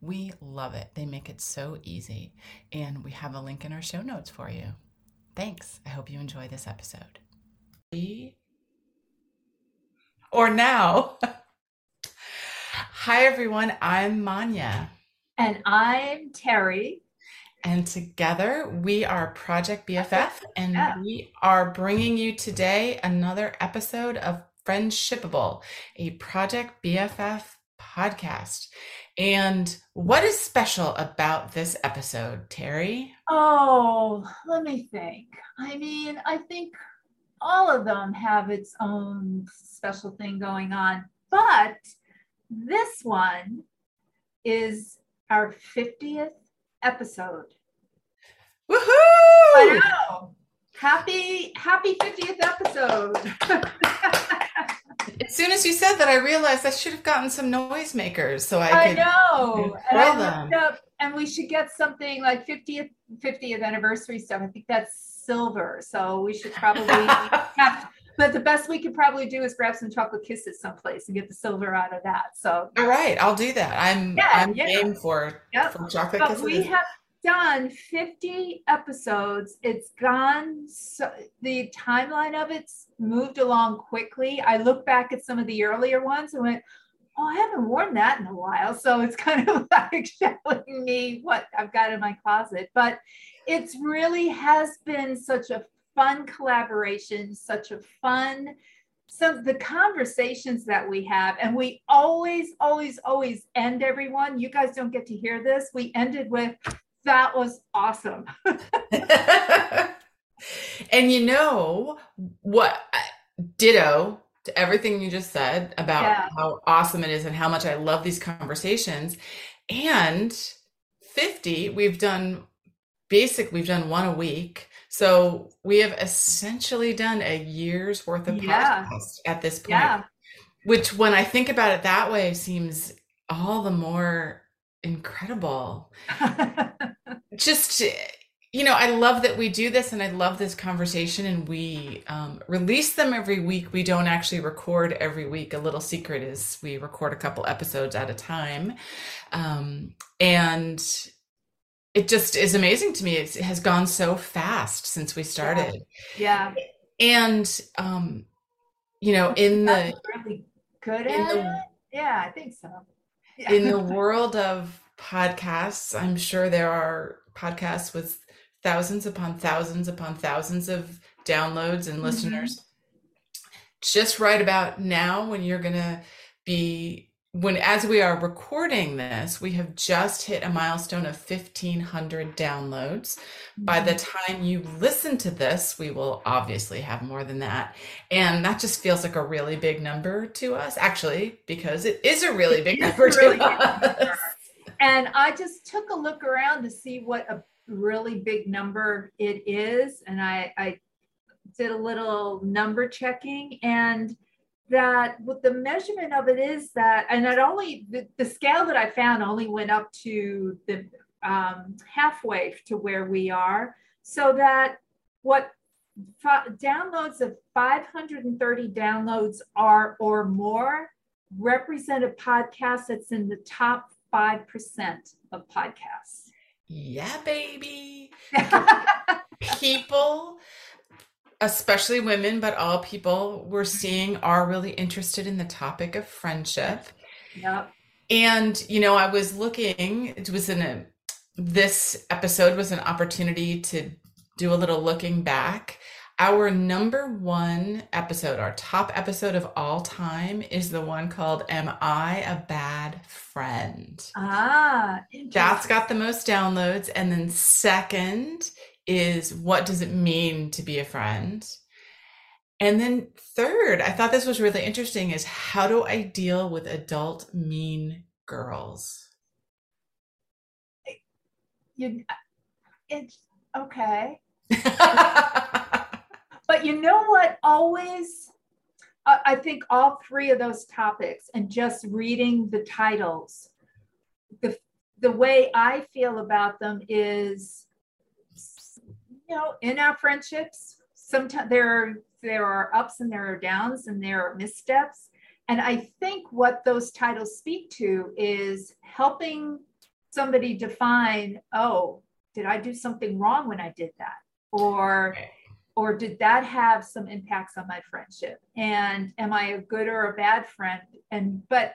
We love it. They make it so easy. And we have a link in our show notes for you. Thanks. I hope you enjoy this episode. Or now. Hi, everyone. I'm Manya. And I'm Terry. And together we are Project BFF, and we are bringing you today another episode of Friendshipable, a Project BFF podcast. And what is special about this episode, Terry? Oh, let me think. I mean, I think all of them have its own special thing going on, but this one is our 50th episode. Woohoo! I know. Happy, happy 50th episode. as soon as you said that, I realized I should have gotten some noisemakers so I, I could. know. And I looked up, and we should get something like 50th 50th anniversary stuff. I think that's silver, so we should probably have. But the best we could probably do is grab some chocolate kisses someplace and get the silver out of that. So all right, I'll do that. I'm yeah, I'm yeah. game for, yep. for chocolate but kisses. We have done 50 episodes. It's gone so the timeline of it's moved along quickly. I look back at some of the earlier ones and went, Oh, I haven't worn that in a while. So it's kind of like showing me what I've got in my closet. But it's really has been such a fun collaboration, such a fun so the conversations that we have and we always always always end everyone you guys don't get to hear this we ended with that was awesome. and you know what? Ditto to everything you just said about yeah. how awesome it is and how much I love these conversations. And 50, we've done basic, we've done one a week. So we have essentially done a year's worth of yeah. podcasts at this point. Yeah. Which, when I think about it that way, seems all the more incredible. Just, you know, I love that we do this and I love this conversation and we um, release them every week. We don't actually record every week. A little secret is we record a couple episodes at a time. Um, and it just is amazing to me. It's, it has gone so fast since we started. Yeah. yeah. And, um, you know, in the, really good at the, it. Yeah, I think so in the world of podcasts, I'm sure there are podcasts with thousands upon thousands upon thousands of downloads and mm-hmm. listeners. Just right about now, when you're going to be when as we are recording this we have just hit a milestone of 1500 downloads mm-hmm. by the mm-hmm. time you listen to this we will obviously have more than that and that just feels like a really big number to us actually because it is a really big number to really us and i just took a look around to see what a really big number it is and i i did a little number checking and that what the measurement of it is that, and not only, the, the scale that I found only went up to the um, halfway to where we are, so that what downloads of 530 downloads are or more represent a podcast that's in the top 5% of podcasts. Yeah, baby. People especially women, but all people we're seeing are really interested in the topic of friendship. Yep. And you know, I was looking. It was in a. This episode was an opportunity to do a little looking back. Our number one episode, our top episode of all time, is the one called "Am I a Bad Friend?" Ah, that's got the most downloads, and then second is what does it mean to be a friend? And then third, I thought this was really interesting is how do I deal with adult mean girls? you it's okay but you know what always I think all three of those topics and just reading the titles, the the way I feel about them is, you know, in our friendships, sometimes there there are ups and there are downs and there are missteps. And I think what those titles speak to is helping somebody define, oh, did I do something wrong when I did that? Or or did that have some impacts on my friendship and am i a good or a bad friend and but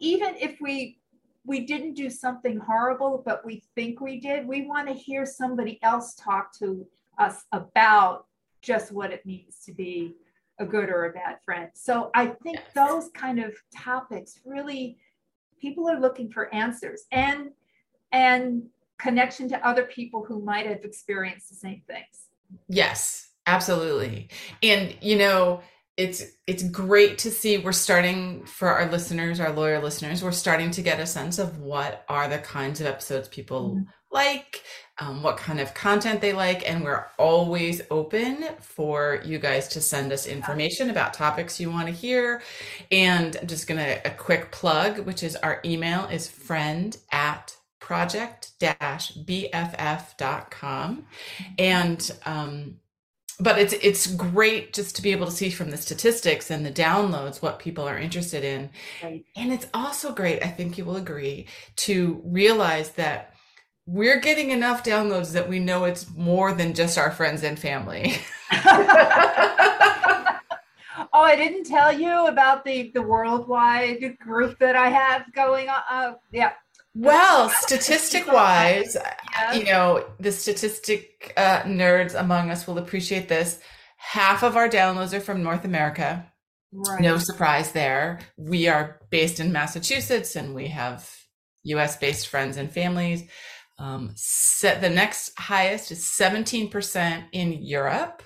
even if we we didn't do something horrible but we think we did. We want to hear somebody else talk to us about just what it means to be a good or a bad friend. So i think those kind of topics really people are looking for answers and and connection to other people who might have experienced the same things. Yes Absolutely. And you know, it's it's great to see we're starting for our listeners, our lawyer listeners, we're starting to get a sense of what are the kinds of episodes people mm-hmm. like, um, what kind of content they like, and we're always open for you guys to send us information about topics you want to hear. And I'm just gonna a quick plug, which is our email is friend at project-bff.com. Mm-hmm. And um, but it's it's great just to be able to see from the statistics and the downloads what people are interested in. Right. and it's also great i think you will agree to realize that we're getting enough downloads that we know it's more than just our friends and family. Oh i didn't tell you about the the worldwide group that i have going on uh, yeah well, statistic wise, you know, the statistic uh, nerds among us will appreciate this. Half of our downloads are from North America. Right. No surprise there. We are based in Massachusetts and we have US based friends and families. Um, set, the next highest is 17% in Europe.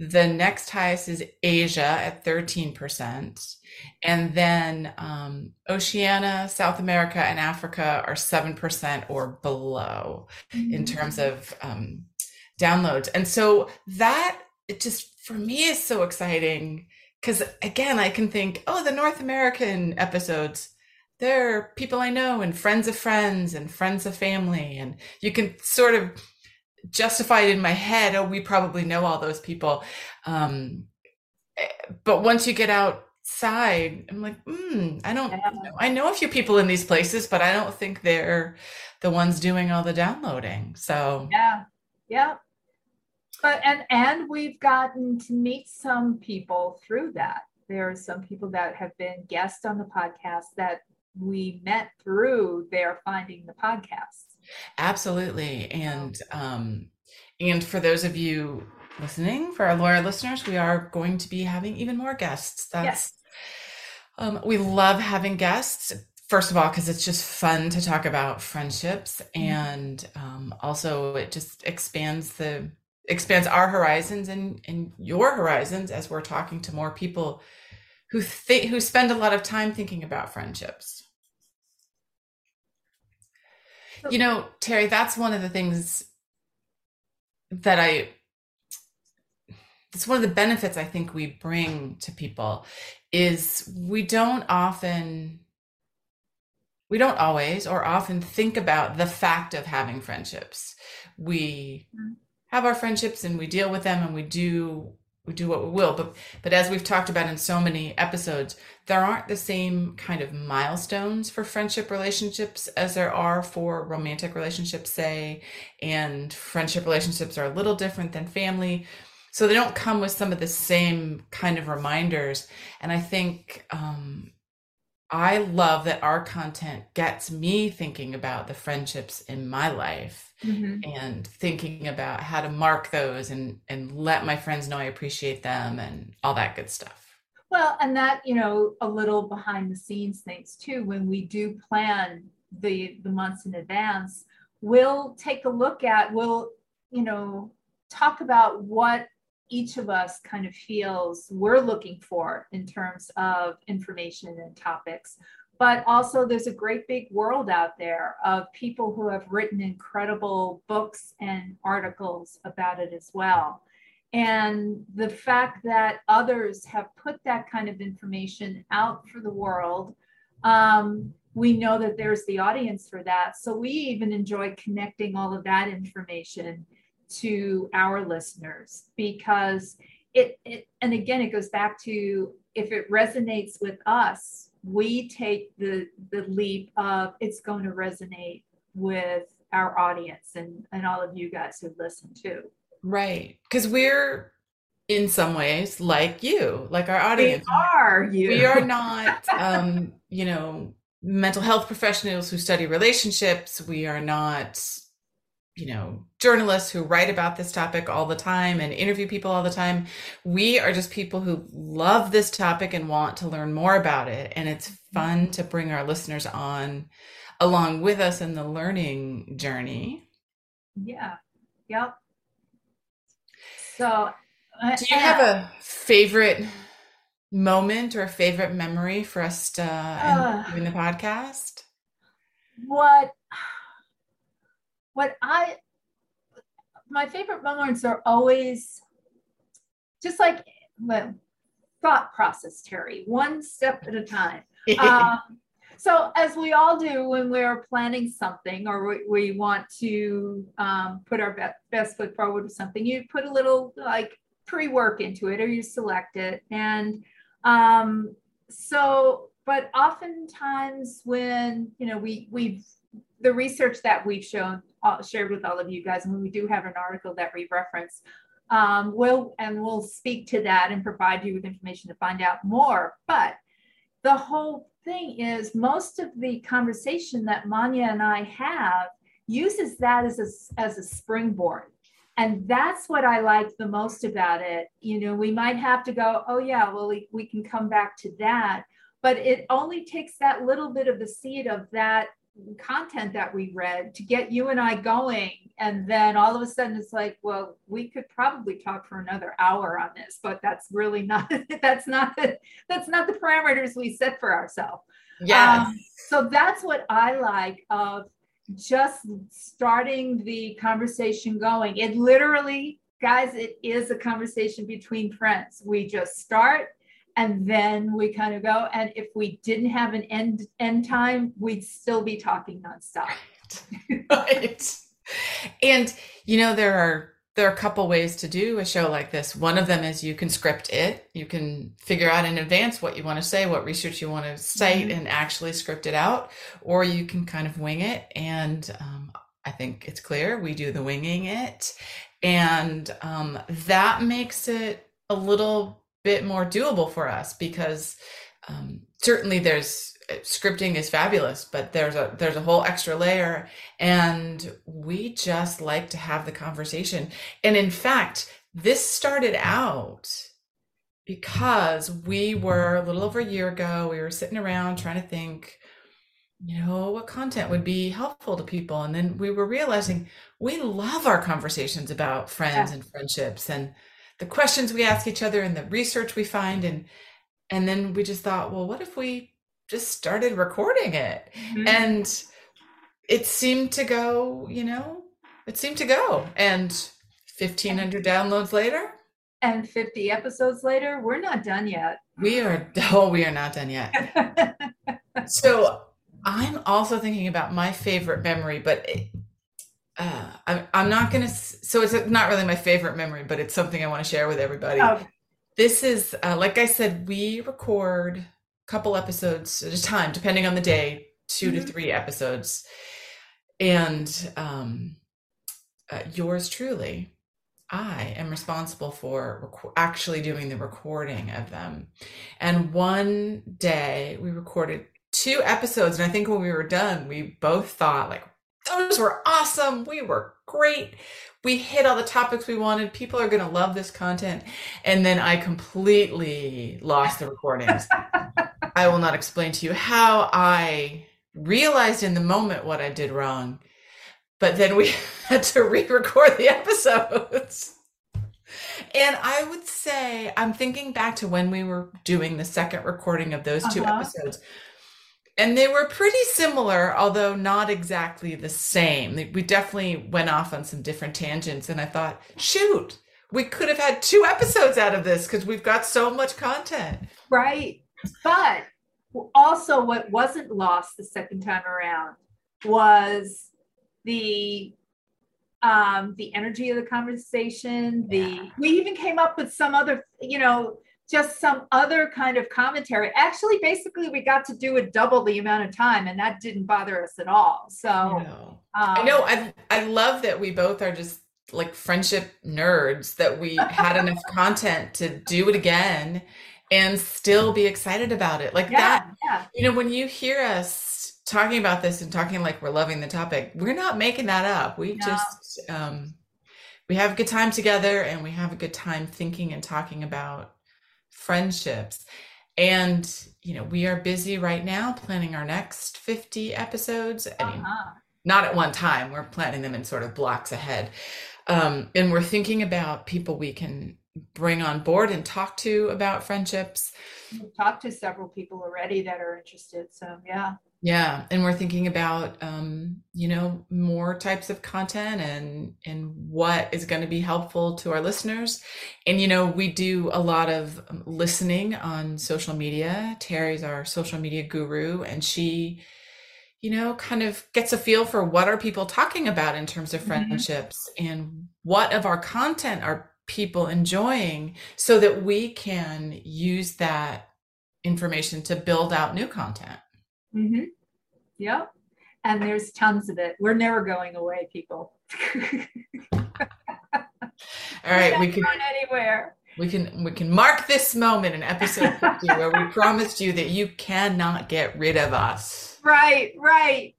The next highest is Asia at 13%. And then um, Oceania, South America, and Africa are 7% or below mm-hmm. in terms of um, downloads. And so that it just for me is so exciting because again, I can think, oh, the North American episodes, they're people I know and friends of friends and friends of family. And you can sort of justify it in my head. Oh, we probably know all those people. Um, eh, but once you get outside i'm like mm, i don't yeah. know. i know a few people in these places but i don't think they're the ones doing all the downloading so yeah yeah but and and we've gotten to meet some people through that there are some people that have been guests on the podcast that we met through their finding the podcast absolutely and um and for those of you listening for our lawyer listeners we are going to be having even more guests that's yes. Um, we love having guests. First of all, because it's just fun to talk about friendships, mm-hmm. and um, also it just expands the expands our horizons and and your horizons as we're talking to more people who think who spend a lot of time thinking about friendships. You know, Terry, that's one of the things that I it's one of the benefits I think we bring to people is we don't often we don't always or often think about the fact of having friendships. We mm-hmm. have our friendships and we deal with them and we do we do what we will but but as we've talked about in so many episodes there aren't the same kind of milestones for friendship relationships as there are for romantic relationships say and friendship relationships are a little different than family. So they don't come with some of the same kind of reminders. And i think um, i love that our content gets me thinking about the friendships in my life mm-hmm. and thinking about how to mark those and and let my friends know i appreciate them and all that good stuff well and that you know a little behind the scenes things too when we do plan the the months in advance we'll take a look at we'll you know talk about what each of us kind of feels we're looking for in terms of information and topics. but also there's a great big world out there of people who have written incredible books and articles about it as well. And the fact that others have put that kind of information out for the world, um, we know that there's the audience for that. So we even enjoy connecting all of that information to our listeners because it, it and again, it goes back to if it resonates with us, we take the the leap of it's going to resonate with our audience and and all of you guys who listen too. Right. Because we're in some ways like you like our audience. We are you. We are not um you know mental health professionals who study relationships. We are not you know journalists who write about this topic all the time and interview people all the time. We are just people who love this topic and want to learn more about it. And it's fun to bring our listeners on along with us in the learning journey. Yeah. Yep. So uh, do you have a favorite moment or a favorite memory for us to uh, in, in the podcast? What what I my favorite moments are always just like well, thought process, Terry, one step at a time. um, so, as we all do when we're planning something or we, we want to um, put our best, best foot forward with something, you put a little like pre work into it or you select it. And um, so, but oftentimes when, you know, we, we've, the research that we've shown uh, shared with all of you guys, and we do have an article that we reference. Um, we'll and we'll speak to that and provide you with information to find out more. But the whole thing is, most of the conversation that Manya and I have uses that as a, as a springboard. And that's what I like the most about it. You know, we might have to go, oh, yeah, well, we, we can come back to that. But it only takes that little bit of the seed of that content that we read to get you and I going. And then all of a sudden it's like, well, we could probably talk for another hour on this, but that's really not, that's not, the, that's not the parameters we set for ourselves. Yeah. Um, so that's what I like of just starting the conversation going. It literally, guys, it is a conversation between friends. We just start and then we kind of go. And if we didn't have an end end time, we'd still be talking nonstop. Right. And you know, there are there are a couple ways to do a show like this. One of them is you can script it. You can figure out in advance what you want to say, what research you want to cite, mm-hmm. and actually script it out. Or you can kind of wing it. And um, I think it's clear we do the winging it. And um, that makes it a little bit more doable for us because um, certainly there's uh, scripting is fabulous but there's a there's a whole extra layer and we just like to have the conversation and in fact this started out because we were a little over a year ago we were sitting around trying to think you know what content would be helpful to people and then we were realizing we love our conversations about friends yeah. and friendships and the questions we ask each other and the research we find and and then we just thought well what if we just started recording it? Mm-hmm. and it seemed to go you know it seemed to go. And 1500 downloads later? And 50 episodes later we're not done yet. We are oh we are not done yet. So i'm also thinking about my favorite memory but uh, I'm, I'm not going to, so it's not really my favorite memory, but it's something I want to share with everybody. Oh. This is, uh, like I said, we record a couple episodes at a time, depending on the day, 2 mm-hmm. to three episodes. And um, uh, yours truly, I am responsible for rec- actually doing the recording of them. And one day we recorded two episodes. And I think when we were done, we both thought, like, those were awesome. We were great. We hit all the topics we wanted. People are going to love this content. And then I completely lost the recordings. I will not explain to you how I realized in the moment what I did wrong. But then we had to re record the episodes. And I would say, I'm thinking back to when we were doing the second recording of those 2 uh-huh. episodes and they were pretty similar, although not exactly the same. We definitely went off on some different tangents, and I thought, shoot, we could have had two episodes out of this because we've got so much content. Right. But also, what wasn't lost the second time around was the um the energy of the conversation the yeah. we even came up with some other you know just some other kind of commentary. Actually, basically, we got to do it double the amount of time, and that didn't bother us at all. So I know. Um, I, know I, I love that we both are just like friendship nerds that we had enough content to do it again and still be excited about it. Like yeah, that, yeah. you know, when you hear us talking about this and talking like we're loving the topic, we're not making that up. We no. just, um, we have a good time together and we have a good time thinking and talking about friendships. And, you know, we are busy right now planning our next 50 episodes. I mean, uh-huh. not at one time, we're planning them in sort of blocks ahead. Um, and we're thinking about people we can bring on board and talk to about friendships. We've talked to several people already that are interested. So, yeah. Yeah, and we're thinking about um, you know more types of content and and what is going to be helpful to our listeners. And you know we do a lot of um, listening on social media. Terry's our social media guru, and she you know kind of gets a feel for what are people talking about in terms of mm-hmm. friendships mm-hmm. and what of our content are people enjoying so that we can use that information to build out new content. Mm-hmm. Yep. And there's tons of it. We're never going away, people. All right, we can anywhere. We can we can mark this moment in episode 50 where we promised you that you cannot get rid of us. Right, right.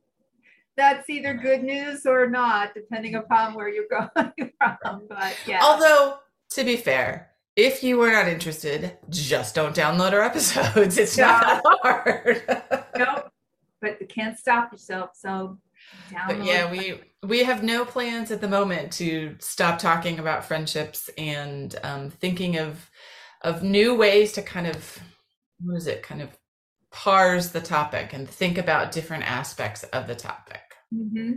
That's either good news or not, depending upon where you're going from. But yeah. Although, to be fair, if you are not interested, just don't download our episodes. It's no. not that hard. nope. But you can't stop yourself. So but yeah, we we have no plans at the moment to stop talking about friendships and um, thinking of of new ways to kind of what is it kind of parse the topic and think about different aspects of the topic. Mm-hmm.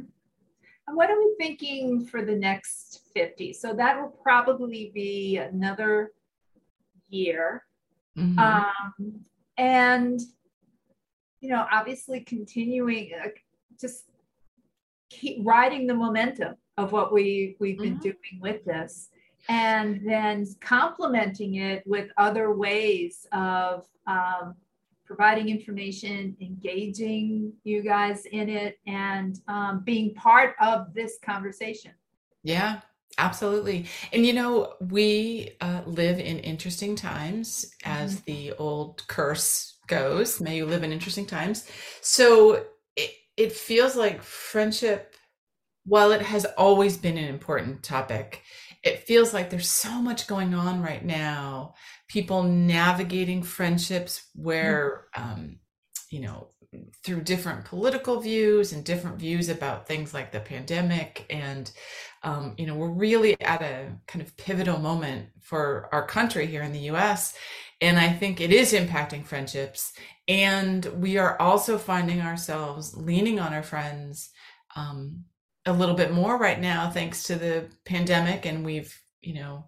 What are we thinking for the next 50? So that will probably be another year. Mm-hmm. Um, and, you know, obviously continuing, uh, just keep riding the momentum of what we, we've been mm-hmm. doing with this. And then complementing it with other ways of um, providing information, engaging you guys in it, and um, being part of this conversation. Yeah, absolutely. And you know, we uh, live in interesting times, as mm-hmm. the old curse goes. May you live in interesting times. So it, it feels like friendship, while it has always been an important topic, it feels like there's so much going on right now. People navigating friendships where um, you know through different political views and different views about things like the pandemic and um, you know we're really at a kind of pivotal moment for our country here in the us and i think it is impacting friendships. And we are also finding ourselves leaning on our friends um, a little bit more right now thanks to the pandemic and we've you know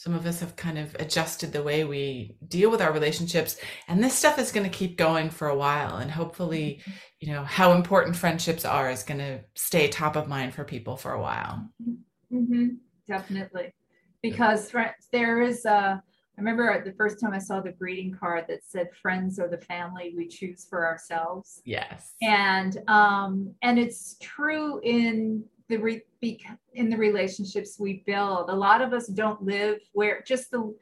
some of us have kind of adjusted the way we deal with our relationships. And this stuff is going to keep going for a while and hopefully mm-hmm. you know how important friendships are is going to stay top of mind for people for a while. Mm-hmm. definitely. Because there is a I remember the first time I saw the greeting card that said "Friends are the family we choose for ourselves." Yes, and um, and it's true in the re- in the relationships we build. A lot of us don't live where just the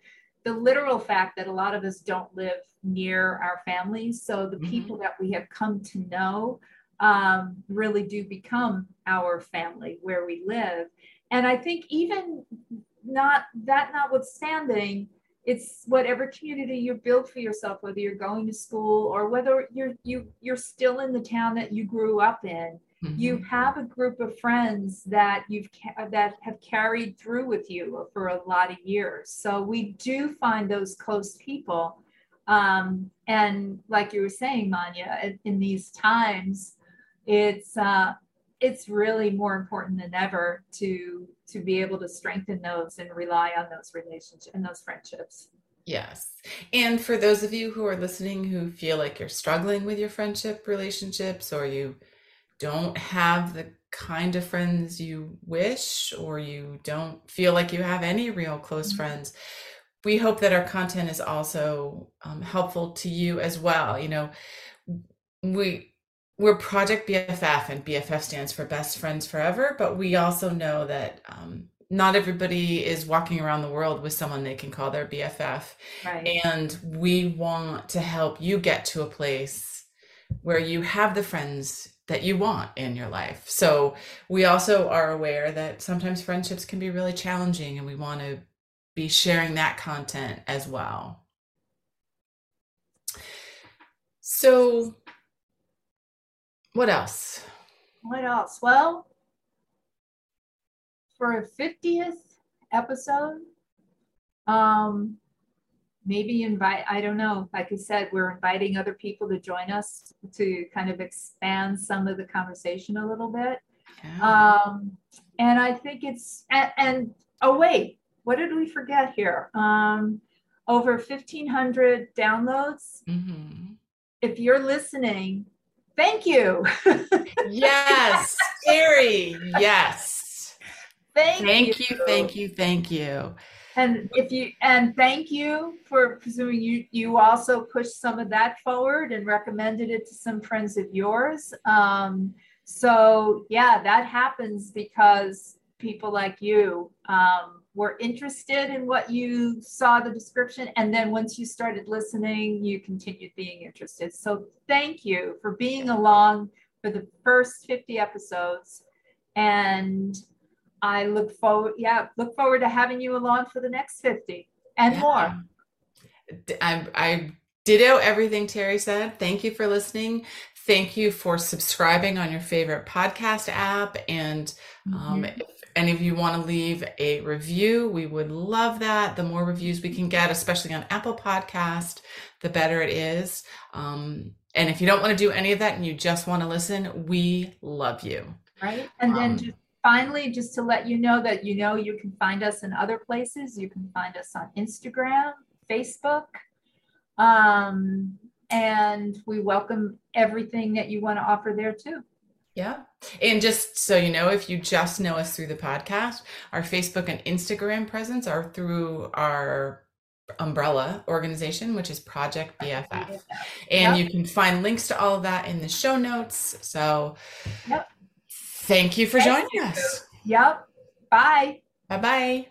the literal fact that a lot of us don't live near our families. So the mm-hmm. people that we have come to know um, really do become our family where we live. And I think even not that notwithstanding, it's whatever community you build for yourself, whether you're going to school or whether you're you you're still in the town that you grew up in Mm-hmm. You have a group of friends that you've that have carried through with you for a lot of years. So we do find those close people Um, and like you were saying, Manya, in, in these times, it's uh, it's really more important than ever to to be able to strengthen those and rely on those relationships and those friendships. Yes. And for those of you who are listening who feel like you're struggling with your friendship relationships or you don't have the kind of friends you wish or you don't feel like you have any real close mm-hmm. friends, we hope that our content is also um, helpful to you as well. You know, we we're Project BFF, and BFF stands for Best Friends Forever. But we also know that um, not everybody is walking around the world with someone they can call their BFF. Right. And we want to help you get to a place where you have the friends that you want in your life. So we also are aware that sometimes friendships can be really challenging, and we want to be sharing that content as well. So what else? What else? Well, for a 50th episode, um, maybe invite, I don't know, like I said, we're inviting other people to join us to kind of expand some of the conversation a little bit. Yeah. Um, and I think it's, and, and, oh, wait, what did we forget here? Um, over 1,500 downloads. Mm-hmm. If you're listening, Thank you. yes, Terry. Yes. Thank, thank you. you. Thank you. Thank you. And if you and thank you for presuming you you also pushed some of that forward and recommended it to some friends of yours. Um, so yeah, that happens because people like you um, were interested in what you saw the description and then once you started listening you continued being interested. So thank you for being along for the first 50 episodes and i look forward yeah look forward to having you along for the next 50 and yeah. more. I, I ditto everything terry said. Thank you for listening. Thank you for subscribing on your favorite podcast app and um, mm-hmm any of you want to leave a review, we would love that. The more reviews we can get, especially on Apple Podcast, the better it is. Um, and if you don't want to do any of that and you just want to listen, we love you. Right. And um, then just finally, just to let you know that you know you can find us in other places. You can find us on Instagram, Facebook. Um, and we welcome everything that you want to offer there too. Yeah. And just so you know, if you just know us through the podcast, our Facebook and Instagram presence are through our umbrella organization, which is Project BFF. And yep. you can find links to all of that in the show notes. So yep. thank you for joining you. us. Yep. Bye. Bye bye.